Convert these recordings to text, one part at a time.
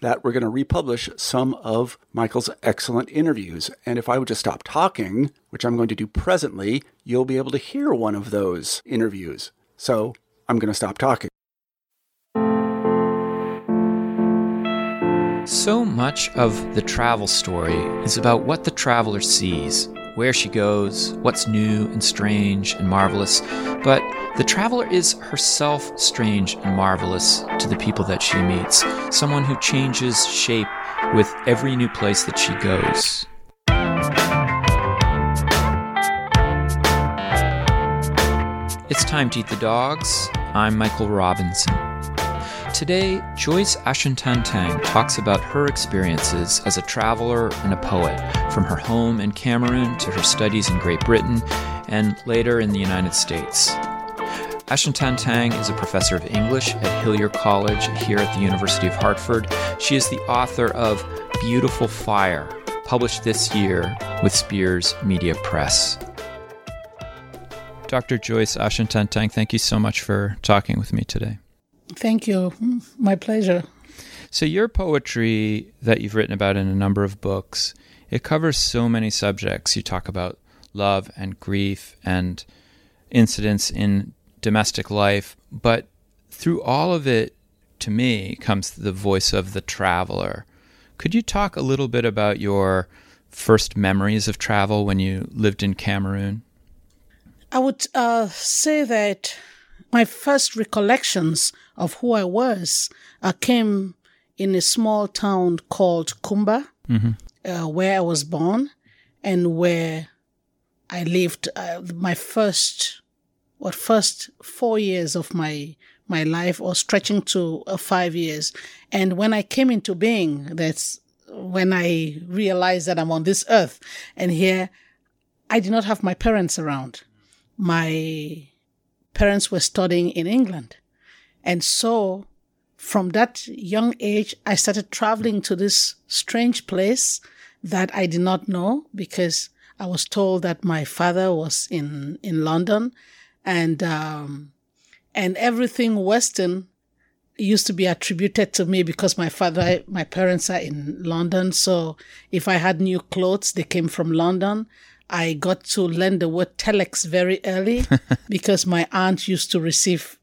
that we're going to republish some of Michael's excellent interviews. And if I would just stop talking, which I'm going to do presently, you'll be able to hear one of those interviews. So I'm going to stop talking. So much of the travel story is about what the traveler sees, where she goes, what's new and strange and marvelous. But the traveler is herself strange and marvelous to the people that she meets, someone who changes shape with every new place that she goes. It's time to eat the dogs. I'm Michael Robinson. Today, Joyce Ashuntantang talks about her experiences as a traveler and a poet, from her home in Cameroon to her studies in Great Britain and later in the United States. Ashuntantang is a professor of English at Hillyer College here at the University of Hartford. She is the author of Beautiful Fire, published this year with Spears Media Press. Dr. Joyce Ashuntantang, thank you so much for talking with me today. Thank you. My pleasure. So, your poetry that you've written about in a number of books, it covers so many subjects. You talk about love and grief and incidents in domestic life, but through all of it, to me, comes the voice of the traveler. Could you talk a little bit about your first memories of travel when you lived in Cameroon? I would uh, say that my first recollections of who I was uh, came in a small town called Kumba, mm-hmm. uh, where I was born and where I lived uh, my first, what first four years of my my life, or stretching to uh, five years. And when I came into being, that's when I realized that I'm on this earth, and here I did not have my parents around my parents were studying in England. And so from that young age, I started traveling to this strange place that I did not know because I was told that my father was in, in London and, um, and everything Western used to be attributed to me because my father, my parents are in London. So if I had new clothes, they came from London. I got to learn the word telex very early because my aunt used to receive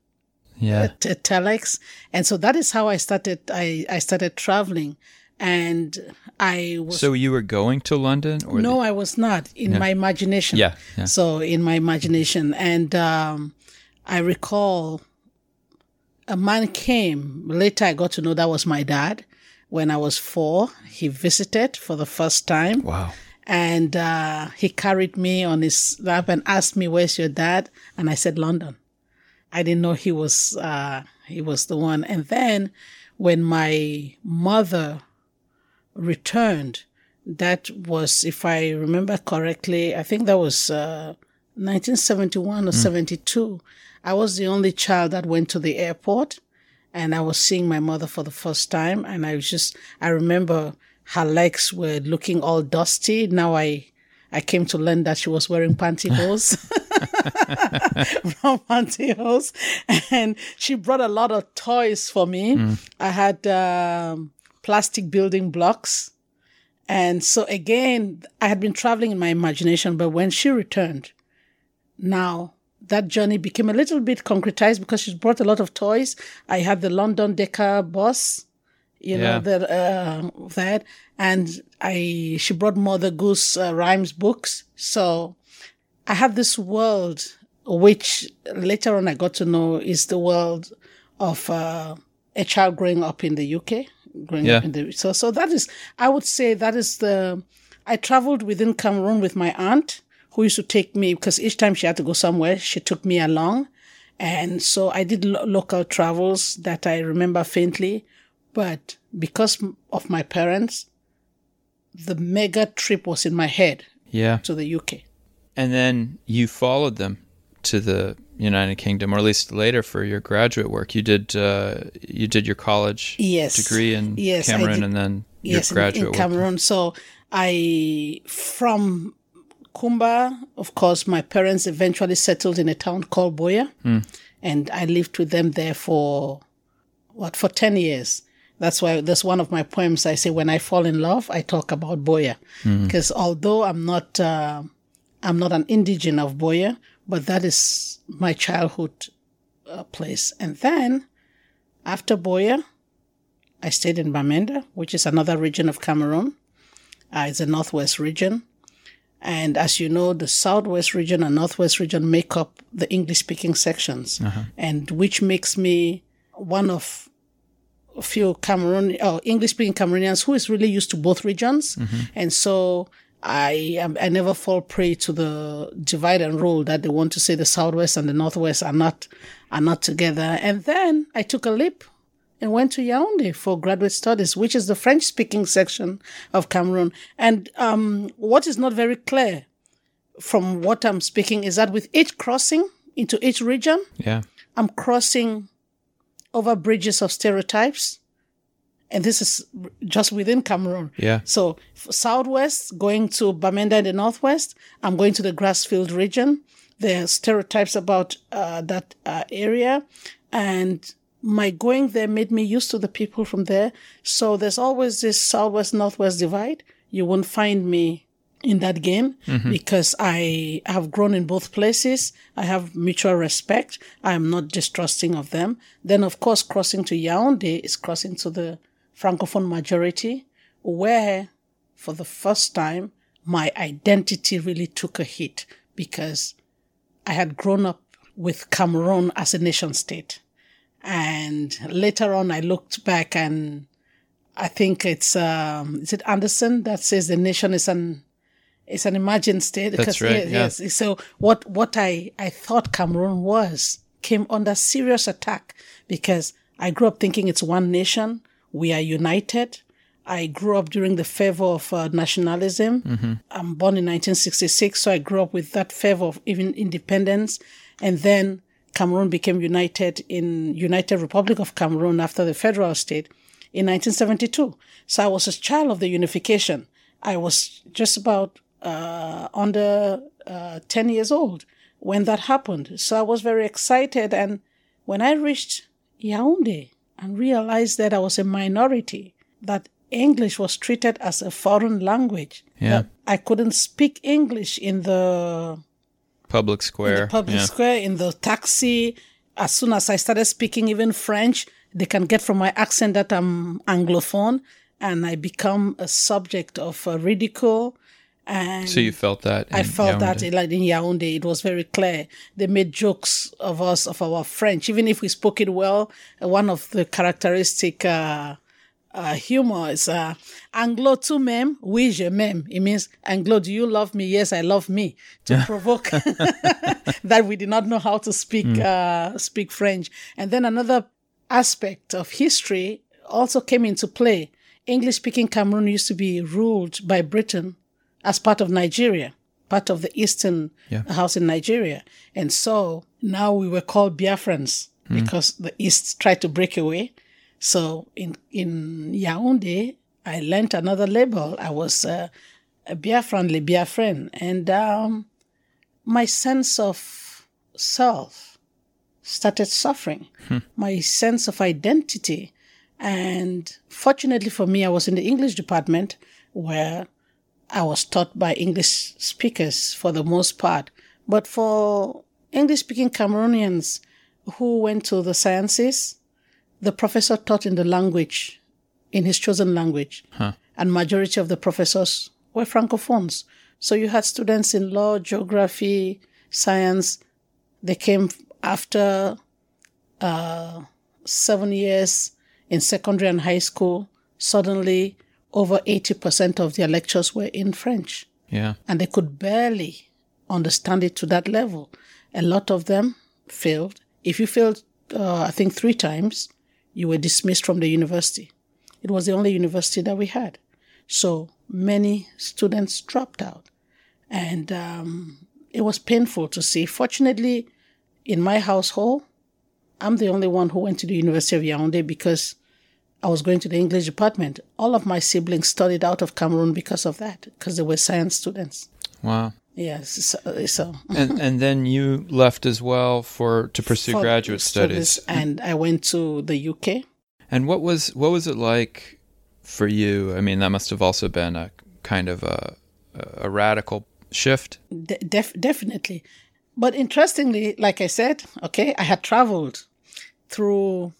yeah. telex. And so that is how I started, I, I started traveling. And I was. So you were going to London? Or no, the... I was not in yeah. my imagination. Yeah, yeah, So in my imagination. And um, I recall a man came. Later, I got to know that was my dad. When I was four, he visited for the first time. Wow and uh, he carried me on his lap and asked me, "Where's your dad?" And I said, "London." I didn't know he was uh, he was the one. And then when my mother returned, that was, if I remember correctly, I think that was uh, 1971 or mm. 72. I was the only child that went to the airport, and I was seeing my mother for the first time. And I was just, I remember her legs were looking all dusty. Now I I came to learn that she was wearing pantyhose. pantyhose. And she brought a lot of toys for me. Mm. I had um, plastic building blocks And so again, I had been traveling in my imagination, but when she returned, now that journey became a little bit concretized because she brought a lot of toys. I had the London Decca bus, you know, that, uh, that, and I, she brought Mother Goose uh, rhymes books. So I have this world, which later on I got to know is the world of, uh, a child growing up in the UK, growing Yeah. up in the, so, so that is, I would say that is the, I traveled within Cameroon with my aunt who used to take me because each time she had to go somewhere, she took me along. And so I did lo- local travels that I remember faintly. But because of my parents, the mega trip was in my head Yeah. to the UK. And then you followed them to the United Kingdom, or at least later for your graduate work. You did uh, you did your college Yes. degree in Yes, Cameroon, and then your yes, in- graduate in, work. Cameroon. So I, from Kumba, of course, my parents eventually settled in a town called Buea, Hmm. and I lived with them there for what for ten years. That's why that's one of my poems. I say when I fall in love, I talk about Buea, Hmm. because although I'm not, uh, I'm not an indigene of Buea, but that is my childhood uh, place. And then after Buea, I stayed in Bamenda, which is another region of Cameroon. Uh, it's a northwest region. And as you know, the southwest region and northwest region make up the English speaking sections, and which makes me one of few Cameroon or English speaking Cameroonians who is really used to both regions. And so I I never fall prey to the divide and rule that they want to say the southwest and the northwest are not are not together. And then I took a leap and went to Yaoundé for graduate studies, which is the French speaking section of Cameroon. And um, what is not very clear from what I'm speaking is that with each crossing into each region, yeah. I'm crossing over bridges of stereotypes. And this is just within Cameroon. Yeah. So southwest, going to Bamenda in the northwest, I'm going to the Grassfield region. There are stereotypes about uh, that uh, area, and my going there made me used to the people from there. So there's always this southwest northwest divide. You won't find me in that game because I have grown in both places. I have mutual respect. I am not distrusting of them. Then, of course, crossing to Yaoundé is crossing to the Francophone majority, where for the first time, my identity really took a hit because I had grown up with Cameroon as a nation state. And later on, I looked back and I think it's, um, is it Anderson that says the nation is an, is an imagined state? That's right, yeah. Yes. So what, what I, I thought Cameroon was came under serious attack because I grew up thinking it's one nation. We are united. I grew up during the fervor of uh, nationalism. I'm born in 1966, so I grew up with that fervor of even independence. And then Cameroon became united in United Republic of Cameroon after the federal state in 1972. So I was a child of the unification. I was just about uh, under uh, 10 years old when that happened. So I was very excited. And when I reached Yaoundé and realized that I was a minority, that English was treated as a foreign language, Yeah. that I couldn't speak English in the Public square. the public yeah. square, in the taxi. As soon as I started speaking even French, they can get from my accent that I'm Anglophone, and I become a subject of uh, ridicule. And So you felt that. I in felt that Yaoundé. like in Yaoundé, it was very clear. They made jokes of us, of our French, even if we spoke it well. One of the characteristic uh, uh, humor is uh, Anglo tu m'aimes? Oui, je m'aime. It means Anglo, do you love me? Yes, I love me. To provoke that we did not know how to speak uh, speak French. And then another aspect of history also came into play. English speaking Cameroon used to be ruled by Britain as part of Nigeria, part of the Eastern Yeah. House in Nigeria. And so now we were called Biafrans because the East tried to break away. So in, in Yaoundé, I learned another label. I was uh, a Biafran, le Biafran. And um, my sense of self started suffering, my sense of identity. And fortunately for me, I was in the English department where I was taught by English speakers for the most part. But for English speaking Cameroonians who went to the sciences, the professor taught in the language, in his chosen language. Huh. And majority of the professors were francophones. So you had students in law, geography, science. They came after uh, seven years in secondary and high school. Suddenly, over 80% of their lectures were in French. Yeah. And they could barely understand it to that level. A lot of them failed. If you failed, uh, I think, three times, you were dismissed from the university. It was the only university that we had. So many students dropped out. And um, it was painful to see. Fortunately, in my household, I'm the only one who went to the University of Yaoundé because I was going to the English department. All of my siblings studied out of Cameroon because of that, because they were science students. Wow. Yes, so, so And and then you left as well for to pursue for graduate studies. and I went to the UK. And what was what was it like for you? I mean, that must have also been a kind of a a radical shift. De- def- definitely, but interestingly, like I said, okay, I had traveled through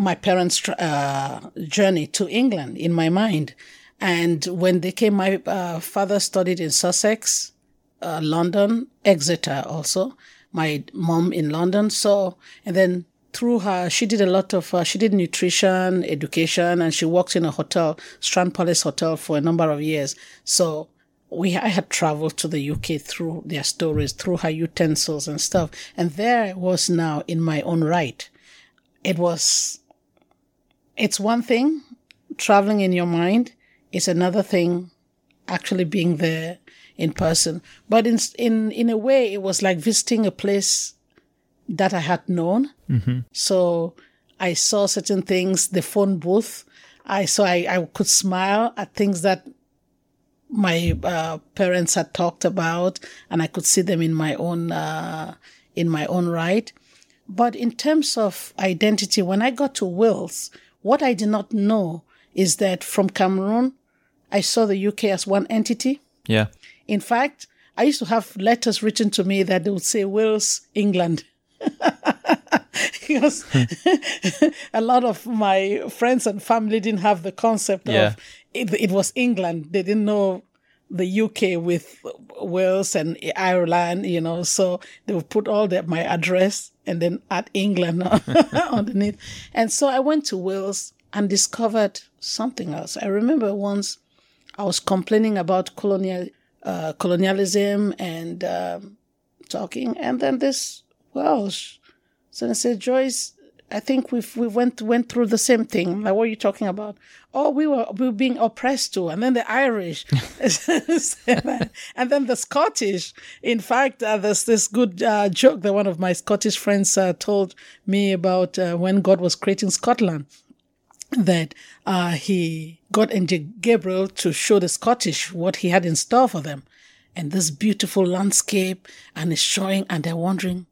my parents' uh, journey to England in my mind. And when they came, my uh, father studied in Sussex, uh, London, Exeter also. My mom in London. So, and then through her, she did a lot of, uh, she did nutrition, education, and she worked in a hotel, Strand Palace Hotel for a number of years. So we, I had traveled to the UK through their stories, through her utensils and stuff. And there I was now in my own right. It was, it's one thing traveling in your mind. It's another thing actually being there in person. But in, in, in a way, it was like visiting a place that I had known. So I saw certain things, the phone booth. I saw, I, I could smile at things that my uh, parents had talked about and I could see them in my own, uh, in my own right. But in terms of identity, when I got to Wales, what I did not know is that from Cameroon, I saw the UK as one entity. Yeah. In fact, I used to have letters written to me that they would say Wales, England. because a lot of my friends and family didn't have the concept Yeah. of it, it was England. They didn't know the UK with Wales and Ireland, you know, so they would put all that my address and then add England underneath. And so I went to Wales and discovered something else. I remember once I was complaining about colonial uh, colonialism and um, talking, and then this Welsh. So I said, Joyce, I think we've we went went through the same thing. Like, what are you talking about? Oh, we were we were being oppressed too, and then the Irish, and then the Scottish. In fact, uh, there's this good uh, joke that one of my Scottish friends uh, told me about uh, when God was creating Scotland that uh, he got Angel Gabriel to show the Scottish what he had in store for them. And this beautiful landscape, and it's showing, and they're wondering,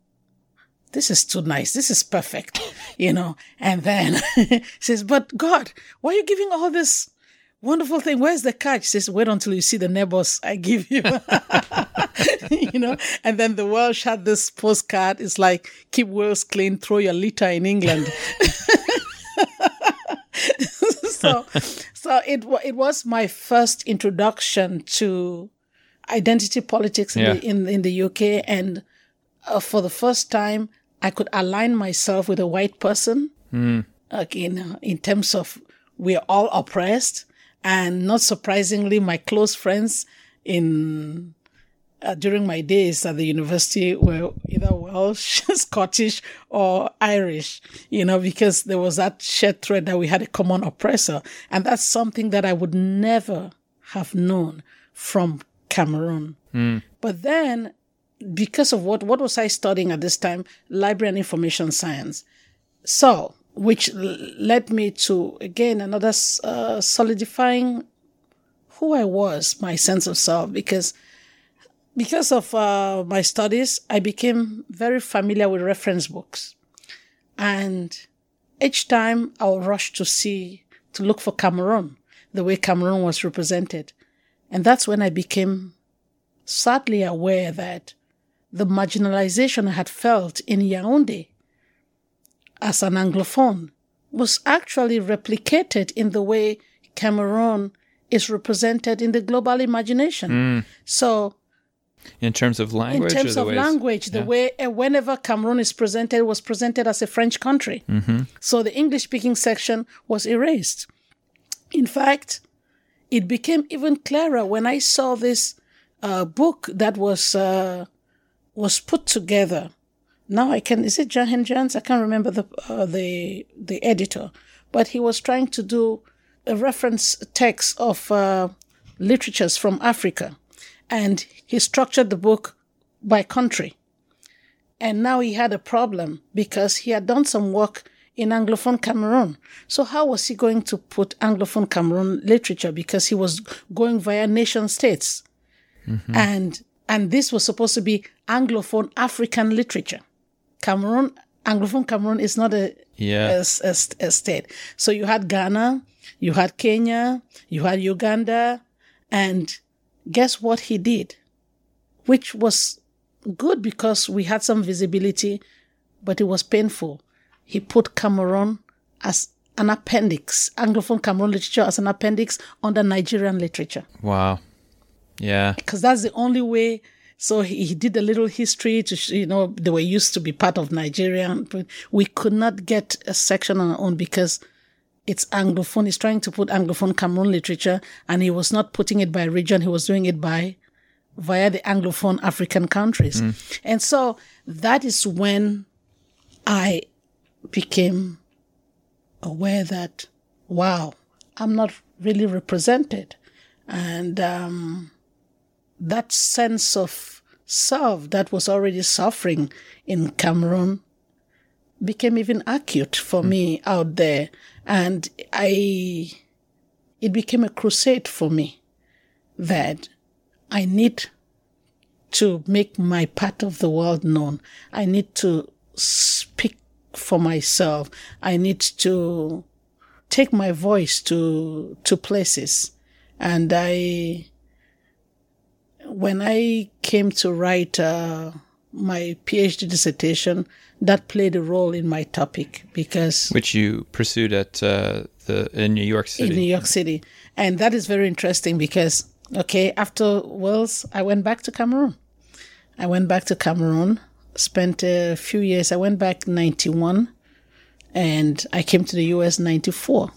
this is too nice. This is perfect, you know. And then he says, But God, why are you giving all this wonderful thing? Where's the catch? Says, Wait until you see the neighbors I give you. you know, and then the Welsh had this postcard. It's like, keep Wales clean, throw your litter in England. so so it it was my first introduction to identity politics in, Yeah. the, in in the UK and uh, for the first time I could align myself with a white person hmm. again uh, in terms of we're all oppressed and not surprisingly my close friends in uh, during my days at the university were either Welsh, Scottish, or Irish, you know, because there was that shared thread that we had a common oppressor. And that's something that I would never have known from Cameroon. Hmm. But then, because of what, what was I studying at this time? Library and information science. So, which led me to, again, another uh, solidifying who I was, my sense of self, because because of uh, my studies, I became very familiar with reference books. And each time I'll rush to see, to look for Cameroon. the way Cameroon was represented. And that's when I became sadly aware that the marginalization I had felt in Yaoundé as an Anglophone was actually replicated in the way Cameroon is represented in the global imagination. Mm. So, in terms of language, in terms of the ways- language, the yeah. way uh, whenever Cameroon is presented, it was presented as a French country. Mm-hmm. So the English speaking section was erased. In fact, it became even clearer when I saw this uh, book that was uh, was put together. Now I can is it Jahan Jans? I can't remember the uh, the the editor, but he was trying to do a reference text of uh, literatures from Africa, and he structured the book by country. And now he had a problem because he had done some work in Anglophone Cameroon. So how was he going to put Anglophone Cameroon literature? Because he was going via nation states. And and this was supposed to be Anglophone African literature. Cameroon, Anglophone Cameroon is not a, Yeah. a, a, a state. So you had Ghana, you had Kenya, you had Uganda, and guess what he did? Which was good because we had some visibility, but it was painful. He put Cameroon as an appendix, Anglophone Cameroon literature as an appendix under Nigerian literature Wow. Yeah. because that's the only way. So he, he did a little history to, sh- you know, they were used to be part of Nigeria, but we could not get a section on our own because it's Anglophone. He's trying to put Anglophone Cameroon literature and he was not putting it by region. He was doing it by via the Anglophone African countries. And so that is when I became aware that, wow, I'm not really represented. And, um, that sense of self that was already suffering in Cameroon became even acute for hmm. me out there. And I, it became a crusade for me that I need to make my part of the world known. I need to speak for myself. I need to take my voice to, to places. And I, when I came to write uh, my PhD dissertation, that played a role in my topic because Which you pursued at uh, the in New York City. in New York City, and that is very interesting because okay, after Wales, I went back to Cameroon. I went back to Cameroon, spent a few years. I went back ninety one, and I came to the U.S. ninety four,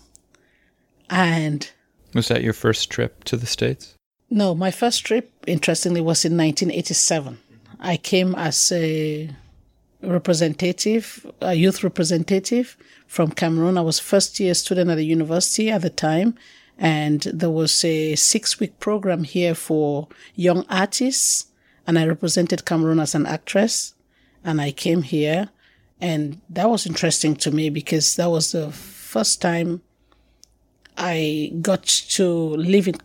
and Was that your first trip to the States? No, my first trip, interestingly, was in 1987. I came as a representative, a youth representative from Cameroon. I was first year student at the university at the time, and there was a six week program here for young artists, and I represented Cameroon as an actress, and I came here, and that was interesting to me because that was the first time I got to live in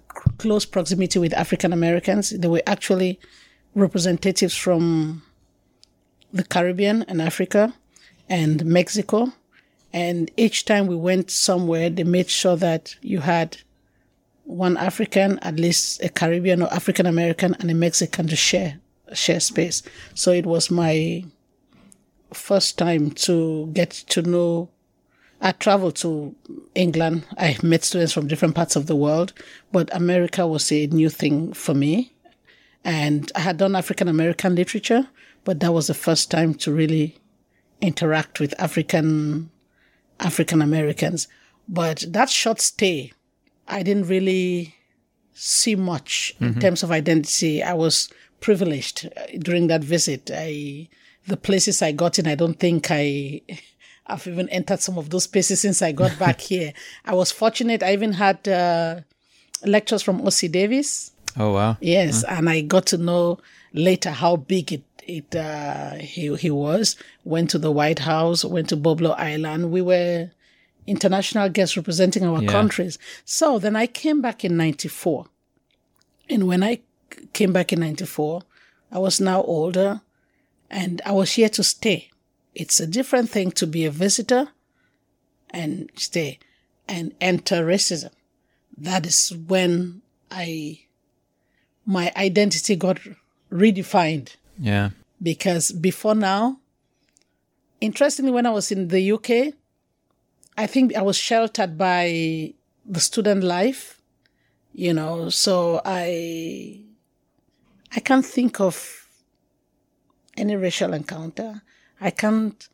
close proximity with African Americans. They were actually representatives from the Caribbean and Africa and Mexico. And each time we went somewhere, they made sure that you had one African, at least a Caribbean or African American, and a Mexican to share share space. So it was my first time to get to know I traveled to England. I met students from different parts of the world, but America was a new thing for me. And I had done African American literature, but that was the first time to really interact with African African Americans. But that short stay, I didn't really see much in terms of identity. I was privileged uh, during that visit. I the places I got in, I don't think I I've even entered some of those places since I got back here. I was fortunate. I even had uh, lectures from Ossie Davis. Oh wow. Yes, and I got to know later how big it it uh, he he was. Went to the White House. Went to Boblo Island. We were international guests representing our Yeah. countries. So then I came back in '94, and when I came back in '94, I was now older, and I was here to stay. It's a different thing to be a visitor and stay and enter racism. that is when I, my identity got redefined. Yeah. Because before now, interestingly, when I was in the UK, I think I was sheltered by the student life, you know, so I, I can't think of any racial encounter. I can't,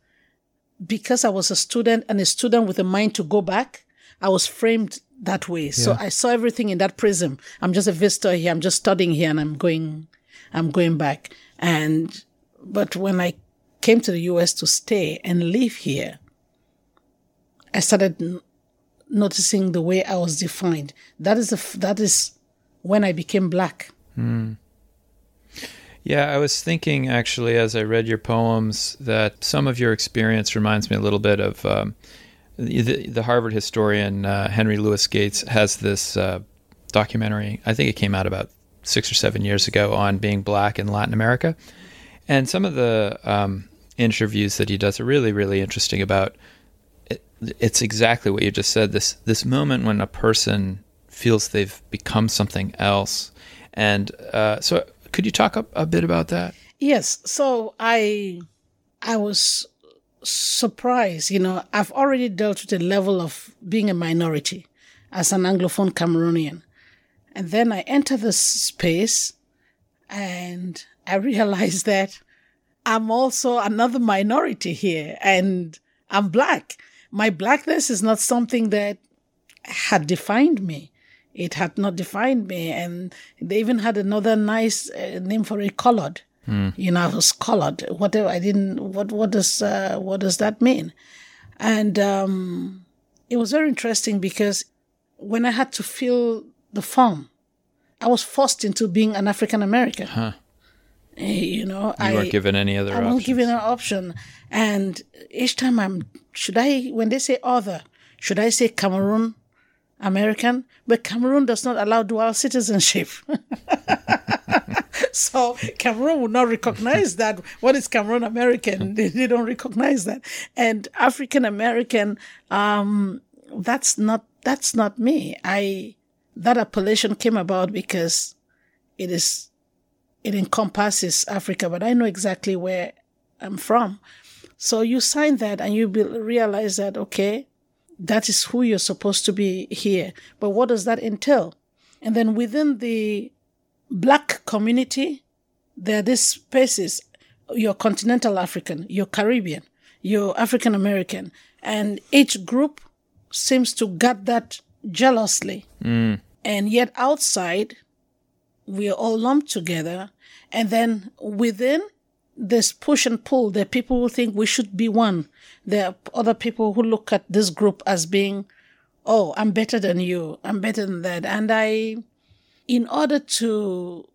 because I was a student and a student with a mind to go back, I was framed that way. So I saw everything in that prism. I'm just a visitor here. I'm just studying here and I'm going, I'm going back. And, but when I came to the US to stay and live here, I started noticing the way I was defined. That is the, f- that is when I became black. Hmm. Yeah, I was thinking actually as I read your poems that some of your experience reminds me a little bit of um, the, the Harvard historian uh, Henry Louis Gates has this uh, documentary. I think it came out about six or seven years ago on being black in Latin America, and some of the um, interviews that he does are really, really interesting. About it, it's exactly what you just said. This this moment when a person feels they've become something else, and uh, so could you talk a, a bit about that? Yes. So I, I was surprised. You know, I've already dealt with the level of being a minority as an Anglophone Cameroonian. And then I enter this space and I realized that I'm also another minority here and I'm black. My blackness is not something that had defined me. It had not defined me. And they even had another nice uh, name for it, colored. You know, I was colored. Whatever. I didn't. What? What does? Uh, what does that mean? And um, it was very interesting because when I had to fill the form, I was forced into being an African American. Eh, You know, You I weren't given any other I wasn't given an option. And each time I'm, should I, when they say other, should I say Cameroon American? But Cameroon does not allow dual citizenship. so Cameroon would not recognize that. What is Cameroon American? They, they don't recognize that. And African American, um, that's not, that's not me. I, that appellation came about because it is it encompasses Africa, but I know exactly where I'm from. So you sign that and you realize that, okay, that is who you're supposed to be here. But what does that entail? And then within the black community, there are these spaces. You're continental African, you're Caribbean, you're African American, and each group seems to guard that jealously. Mm. And yet outside, we are all lumped together. And then within this push and pull, there are people who think we should be one. There are other people who look at this group as being, oh, I'm better than you. I'm better than that. And I, in order to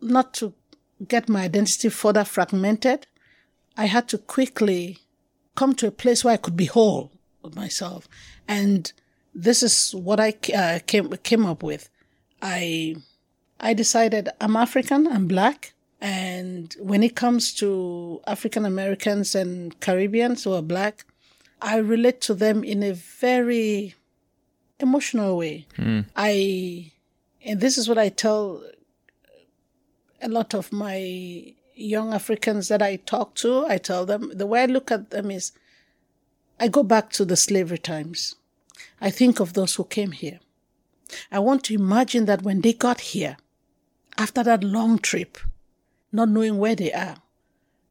not to get my identity further fragmented, I had to quickly come to a place where I could be whole with myself. And this is what I uh, came, came up with. I I decided I'm African, I'm black. And when it comes to African Americans and Caribbeans who are black, I relate to them in a very emotional way. Hmm. I, and this is what I tell a lot of my young Africans that I talk to. I tell them the way I look at them is I go back to the slavery times. I think of those who came here. I want to imagine that when they got here, after that long trip, not knowing where they are,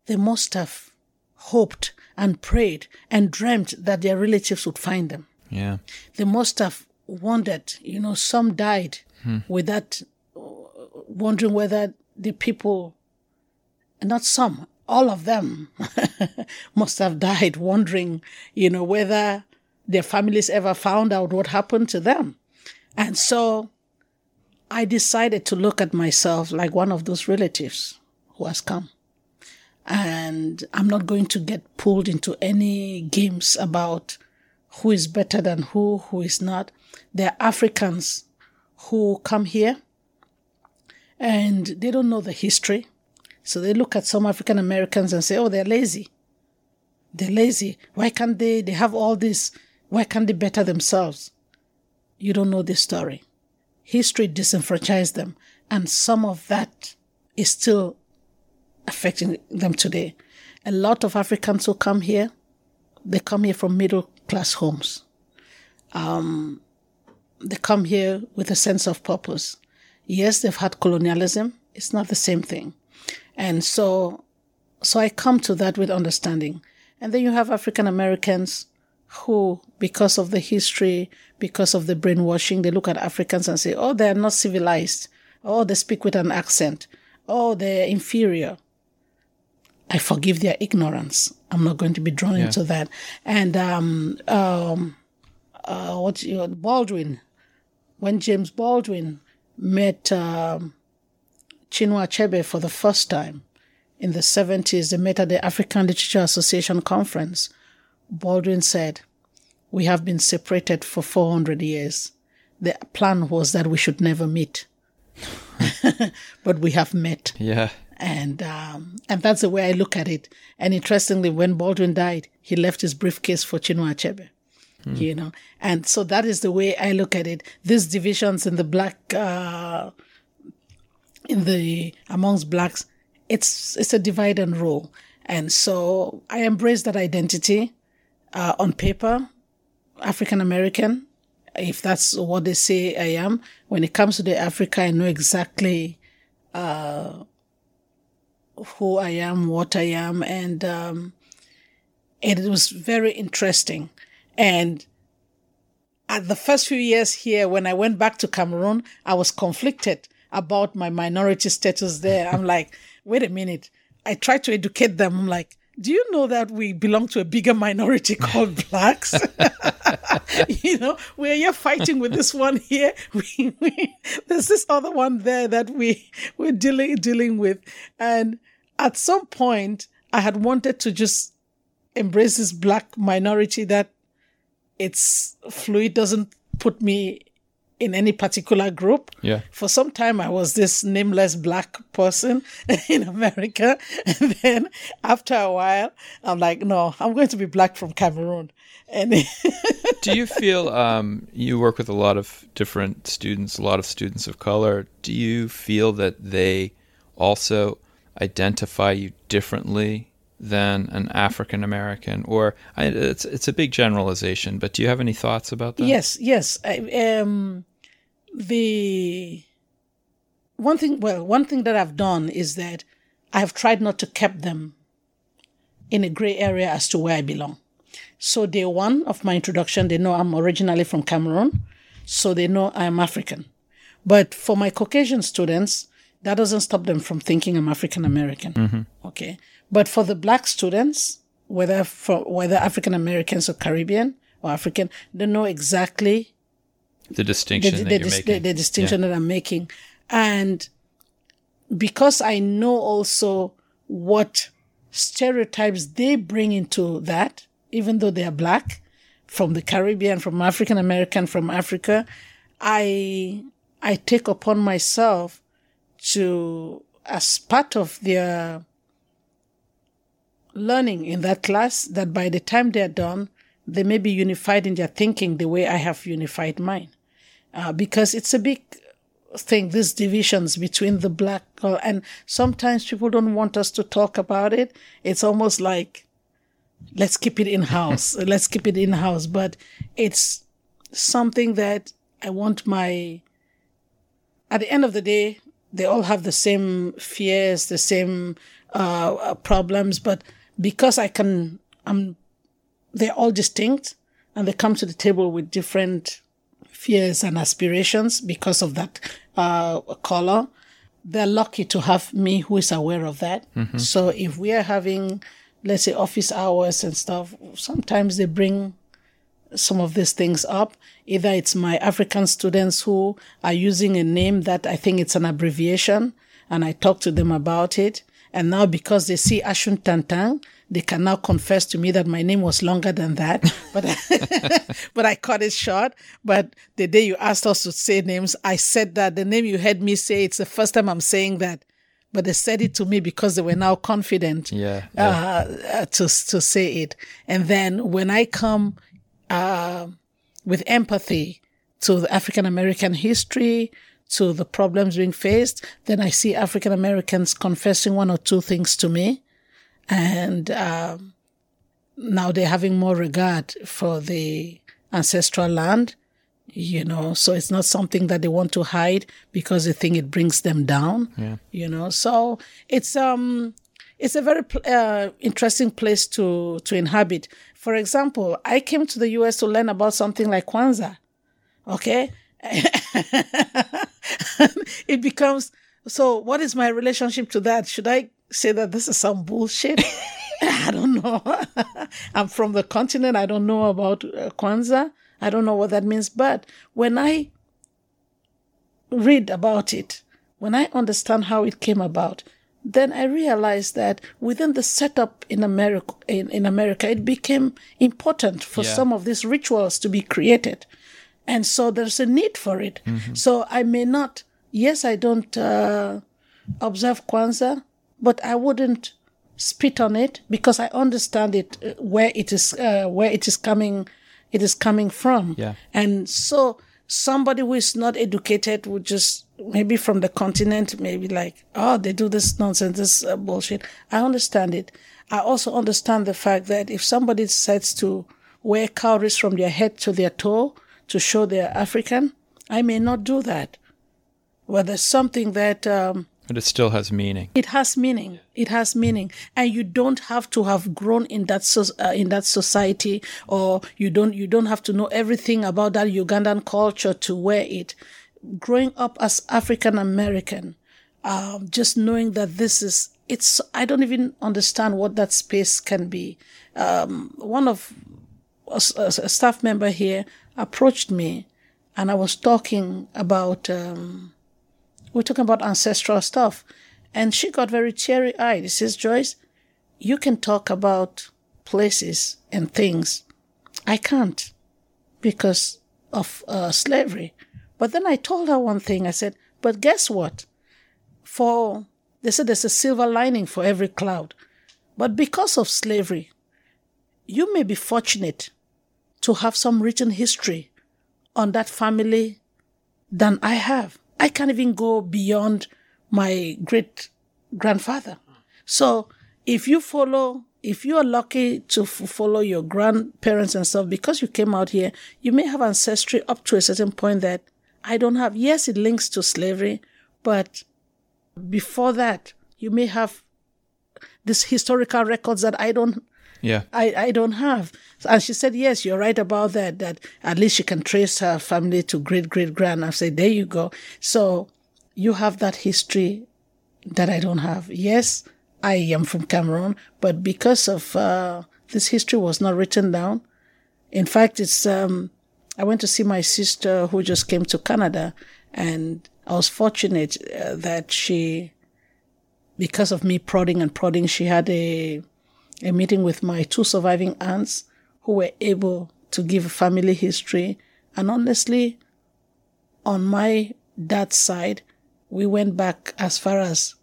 they must have hoped and prayed and dreamt that their relatives would find them. Yeah. They must have wondered, you know, some died with that, uh, wondering whether the people, not some, all of them must have died wondering, you know, whether their families ever found out what happened to them. And so I decided to look at myself like one of those relatives who has come. And I'm not going to get pulled into any games about who is better than who, who is not. There are Africans who come here and they don't know the history. So they look at some African Americans and say, oh, they're lazy. They're lazy. Why can't they? They have all this. Why can't they better themselves? You don't know this story. history disenfranchised them. And some of that is still affecting them today. A lot of Africans who come here, they come here from middle class homes. Um, they come here with a sense of purpose. Yes, they've had colonialism. It's not the same thing. And so, so I come to that with understanding. And then you have African Americans who, because of the history, because of the brainwashing, they look at Africans and say, oh, they're not civilized. Oh, they speak with an accent. Oh, they're inferior. I forgive their ignorance. I'm not going to be drawn yeah. into that. And um, um, uh, what Baldwin, when James Baldwin met um, Chinua Achebe for the first time in the 70s, they met at the African Literature Association conference. Baldwin said, We have been separated for 400 years. The plan was that we should never meet. but we have met. Yeah. And um, and that's the way I look at it. And interestingly, when Baldwin died, he left his briefcase for Chinua Achebe. Hmm. You know, and so that is the way I look at it. These divisions in the black, uh, in the amongst blacks, it's it's a divide and rule. And so I embrace that identity uh, on paper, African American, if that's what they say I am. When it comes to the Africa, I know exactly uh, who I am, what I am, and um, it was very interesting. And at the first few years here, when I went back to Cameroon, I was conflicted about my minority status there. I'm like, wait a minute. I tried to educate them. I'm like, do you know that we belong to a bigger minority called blacks? you know, we're here fighting with this one here. We, we, there's this other one there that we we're dealing dealing with, and at some point, I had wanted to just embrace this black minority that it's fluid doesn't put me in any particular group. Yeah. For some time, I was this nameless black person in America. And then after a while, I'm like, no, I'm going to be black from Cameroon. And do you feel um, you work with a lot of different students, a lot of students of color? Do you feel that they also identify you differently than an African American, or it's it's a big generalization. But do you have any thoughts about that? Yes, yes. I, um, the one thing, well, one thing that I've done is that I have tried not to keep them in a gray area as to where I belong. So day one of my introduction, they know I'm originally from Cameroon, so they know I'm African. But for my Caucasian students, that doesn't stop them from thinking I'm African American. Mm-hmm. Okay. But for the black students, whether for whether African Americans or Caribbean or African, they know exactly the distinction the, the, the, the distinction yeah. that I'm making. And because I know also what stereotypes they bring into that, even though they are black, from the Caribbean, from African American, from Africa, I I take upon myself to, as part of their learning in that class, that by the time they're done, they may be unified in their thinking the way I have unified mine. Uh, because it's a big thing, these divisions between the black, and sometimes people don't want us to talk about it. It's almost like, let's keep it in house, let's keep it in house. But it's something that I want my, at the end of the day, they all have the same fears, the same uh, uh, problems, but because I can, I'm, they're all distinct and they come to the table with different fears and aspirations because of that uh, color. They're lucky to have me who is aware of that. Mm-hmm. So if we are having, let's say, office hours and stuff, sometimes they bring some of these things up. Either it's my African students who are using a name that I think it's an abbreviation and I talk to them about it. And now because they see Ashun Tantang, they can now confess to me that my name was longer than that, but but I cut it short. But the day you asked us to say names, I said that the name you heard me say, it's the first time I'm saying that. But they said it to me because they were now confident yeah, yeah. Uh, to to say it. And then when I come uh, with empathy to the African American history, to the problems being faced. Then I see African Americans confessing one or two things to me. And um, now they're having more regard for the ancestral land, you know, so it's not something that they want to hide because they think it brings them down, Yeah. you know. So it's, um, it's a very uh, interesting place to, to inhabit. For example, I came to the US to learn about something like Kwanzaa. Okay. it becomes so what is my relationship to that should i say that this is some bullshit i don't know i'm from the continent i don't know about uh, kwanzaa i don't know what that means but when i read about it when i understand how it came about then i realized that within the setup in america in, in america it became important for Yeah. some of these rituals to be created and so there's a need for it. So I may not, yes, I don't uh, observe Kwanzaa, but I wouldn't spit on it because I understand it uh, where it is uh, where it is coming, it is coming from. Yeah. And so somebody who is not educated would just maybe from the continent, maybe like, oh, they do this nonsense, this uh, bullshit. I understand it. I also understand the fact that if somebody decides to wear cowries from their head to their toe to show they're African, I may not do that. Well, there's something that um, But it still has meaning. it has meaning. It has meaning, and you don't have to have grown in that so, uh, in that society, or you don't you don't have to know everything about that Ugandan culture to wear it. Growing up as African American, um, just knowing that this is it's I don't even understand what that space can be. Um, one of a, a staff member here approached me, and I was talking about. Um, we're talking about ancestral stuff. And she got very teary eyed. She says, Joyce, you can talk about places and things. I can't because of uh, slavery. But then I told her one thing. I said, but guess what? For, they said there's a silver lining for every cloud. But because of slavery, you may be fortunate to have some written history on that family than I have. I can't even go beyond my great grandfather. So if you follow, if you are lucky to f- follow your grandparents and stuff, because you came out here, you may have ancestry up to a certain point that I don't have. Yes, it links to slavery, but before that, you may have these historical records that I don't Yeah. I, I don't have. And she said, Yes, you're right about that, that at least she can trace her family to great great grand. I said, There you go. So you have that history that I don't have. Yes, I am from Cameroon, but because of uh, this history was not written down. In fact, it's um, I went to see my sister who just came to Canada, and I was fortunate uh, that she, because of me prodding and prodding, she had a a meeting with my two surviving aunts who were able to give family history. And honestly, on my dad's side, we went back as far as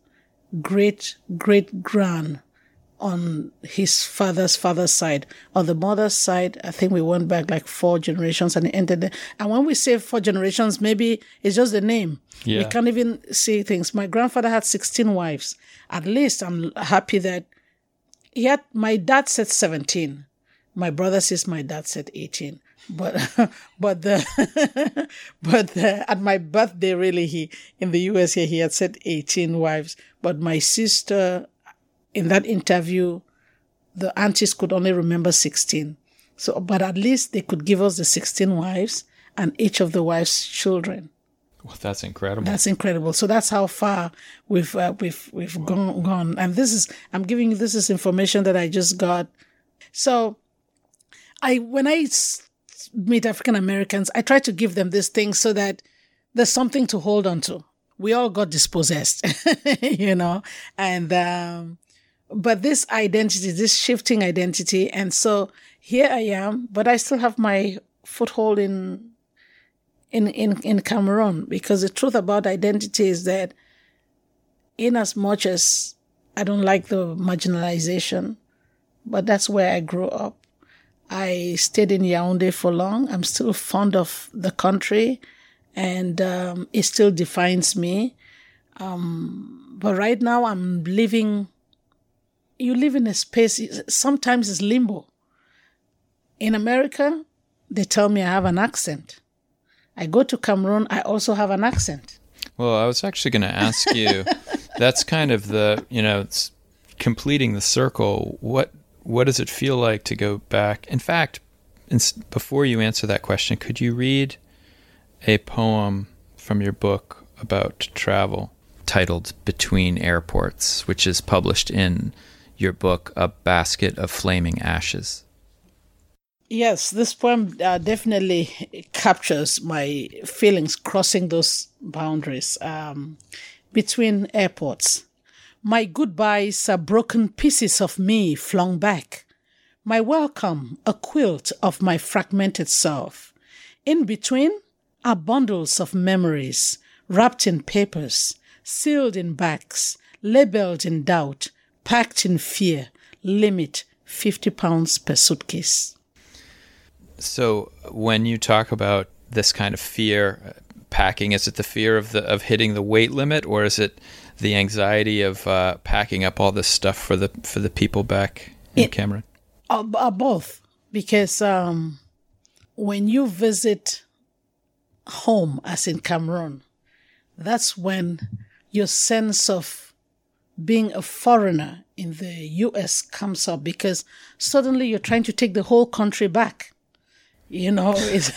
great great grand on his father's father's side. On the mother's side, I think we went back like four generations and it ended there. And when we say four generations, maybe it's just the name. We can't even see things. My grandfather had 16 wives. At least I'm happy that he had, my dad said 17. My brother says my dad said 18. But, but the, but the, at my birthday, really, he, in the US here, he had said 18 wives. But my sister, in that interview, the aunties could only remember 16. So, but at least they could give us the 16 wives and each of the wives' children. Well, that's incredible. That's incredible. So that's how far we've uh, we've we've gone gone. And this is I'm giving you this is information that I just got. So I when I meet African Americans, I try to give them this thing so that there's something to hold on to. We all got dispossessed, you know, and um, but this identity, this shifting identity, and so here I am, but I still have my foothold in in, in, in Cameroon because the truth about identity is that in as much as I don't like the marginalization, but that's where I grew up. I stayed in Yaoundé for long. I'm still fond of the country and um, it still defines me. Um, but right now I'm living, you live in a space, sometimes it's limbo. In America, they tell me I have an accent. I go to Cameroon, I also have an accent. Well, I was actually going to ask you. that's kind of the you know completing the circle. What what does it feel like to go back? In fact, before you answer that question, could you read a poem from your book about travel titled "Between Airports," which is published in your book, "A Basket of Flaming Ashes"? Yes, this poem uh, definitely captures my feelings crossing those boundaries um, between airports. My goodbyes are broken pieces of me flung back. My welcome, a quilt of my fragmented self. In between are bundles of memories, wrapped in papers, sealed in bags, labeled in doubt, packed in fear, limit 50 pounds per suitcase. So when you talk about this kind of fear uh, packing, is it the fear of the of hitting the weight limit, or is it the anxiety of uh, packing up all this stuff for the for the people back in it, Cameroon? Uh, uh, both, because um, when you visit home, as in Cameroon, that's when your sense of being a foreigner in the US comes up because suddenly you're trying to take the whole country back you know it's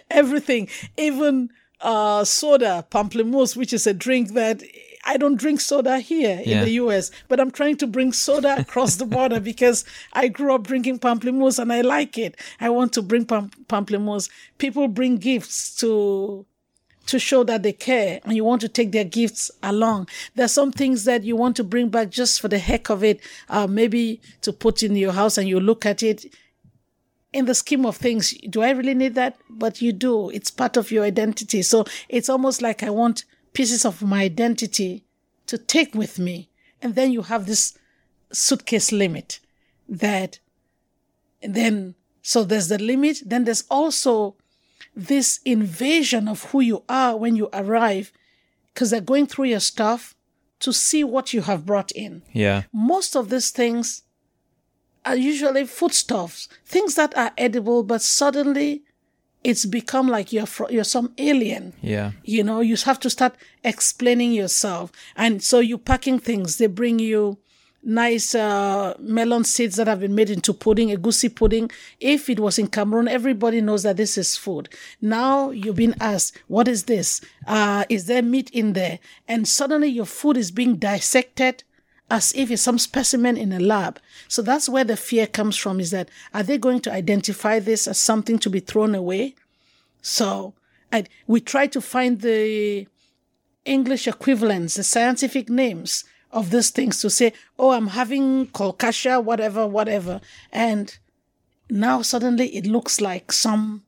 everything even uh, soda pamplemousse which is a drink that I don't drink soda here yeah. in the US, but I'm trying to bring soda across the border because I grew up drinking pamplemousse and I like it. I want to bring pam- pamplemousse. People bring gifts to to show that they care and you want to take their gifts along. There's some things that you want to bring back just for the heck of it, uh, maybe to put in your house and you look at it in the scheme of things, do I really need that? But you do. It's part of your identity. So it's almost like I want pieces of my identity to take with me. And then you have this suitcase limit that then, so there's the limit. Then there's also this invasion of who you are when you arrive because they're going through your stuff to see what you have brought in. Yeah. Most of these things are usually foodstuffs, things that are edible, but suddenly it's become like you're fr- you're some alien. Yeah. You know, you have to start explaining yourself, and so you're packing things. They bring you nice uh, melon seeds that have been made into pudding, egusi pudding. If it was in Cameroon, everybody knows that this is food. Now you've been asked, what is this? Uh, is there meat in there? And suddenly your food is being dissected as if it's some specimen in a lab. So that's where the fear comes from is that are they going to identify this as something to be thrown away? So I, we try to find the English equivalents, the scientific names of these things to say, oh, I'm having colocasia, whatever, whatever. And now suddenly it looks like some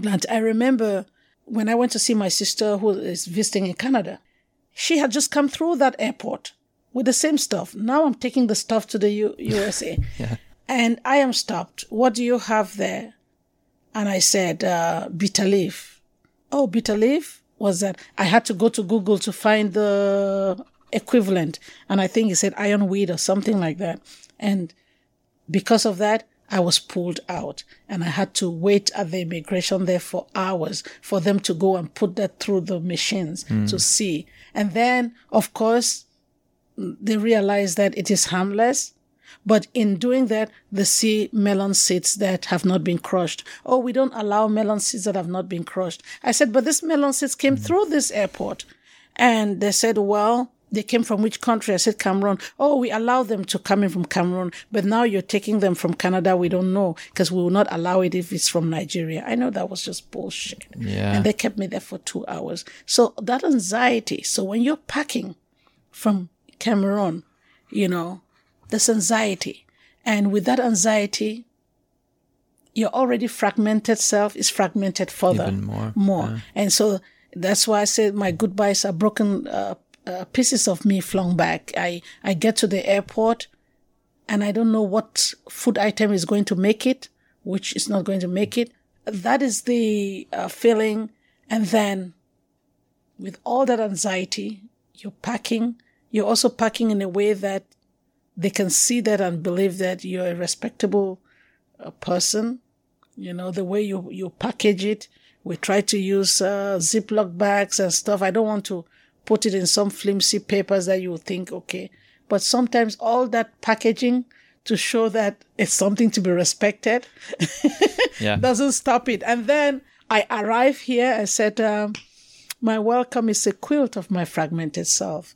plant. I remember when I went to see my sister who is visiting in Canada, she had just come through that airport with the same stuff. Now I'm taking the stuff to the U- USA. yeah. And I am stopped. What do you have there? And I said, uh, bitter leaf. Oh, bitter leaf? Was that? I had to go to Google to find the equivalent. And I think it said ironweed or something like that. And because of that, I was pulled out and I had to wait at the immigration there for hours for them to go and put that through the machines mm. to see. And then, of course, they realize that it is harmless. But in doing that, they see melon seeds that have not been crushed. Oh, we don't allow melon seeds that have not been crushed. I said, but this melon seeds came mm through this airport. And they said, well, they came from which country? I said Cameroon. Oh, we allow them to come in from Cameroon, but now you're taking them from Canada. We don't know because we will not allow it if it's from Nigeria. I know that was just bullshit. Yeah. And they kept me there for two hours. So that anxiety. So when you're packing from Cameroon, you know, this anxiety. And with that anxiety, your already fragmented self is fragmented further. Even more. More. Yeah. And so that's why I said my goodbyes are broken uh, uh, pieces of me flung back. I, I get to the airport and I don't know what food item is going to make it, which is not going to make it. That is the uh, feeling. And then with all that anxiety, you're packing. You're also packing in a way that they can see that and believe that you're a respectable uh, person. You know, the way you, you package it. We try to use uh, Ziploc bags and stuff. I don't want to put it in some flimsy papers that you think, okay. But sometimes all that packaging to show that it's something to be respected yeah. doesn't stop it. And then I arrive here. I said, um, my welcome is a quilt of my fragmented self.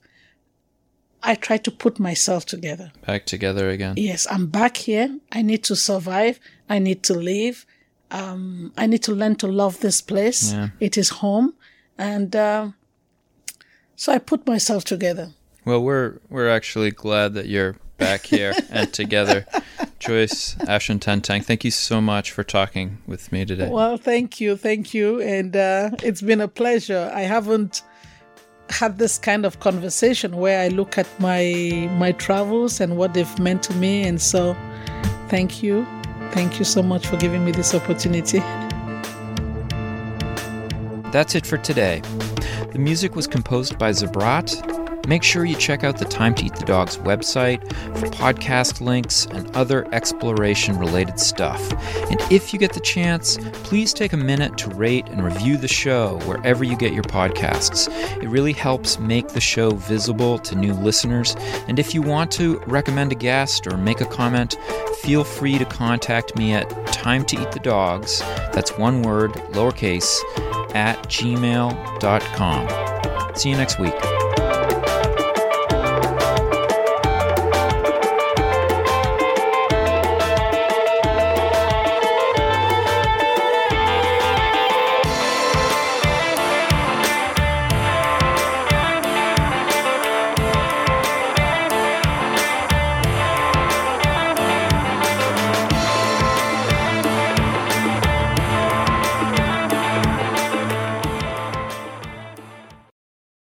I try to put myself together. Back together again. Yes, I'm back here. I need to survive. I need to live. Um, I need to learn to love this place. Yeah. It is home. And uh, so I put myself together. Well, we're we're actually glad that you're back here and together. Joyce Ashuntantang, thank you so much for talking with me today. Well, thank you, thank you, and uh, it's been a pleasure. I haven't had this kind of conversation where I look at my my travels and what they've meant to me, and so thank you, thank you so much for giving me this opportunity. That's it for today. The music was composed by Zabrat Make sure you check out the Time to Eat the Dog's website for podcast links and other exploration related stuff. And if you get the chance, please take a minute to rate and review the show wherever you get your podcasts. It really helps make the show visible to new listeners. And if you want to recommend a guest or make a comment, feel free to contact me at time to eat the dogs, that's one word, lowercase, at gmail.com. See you next week.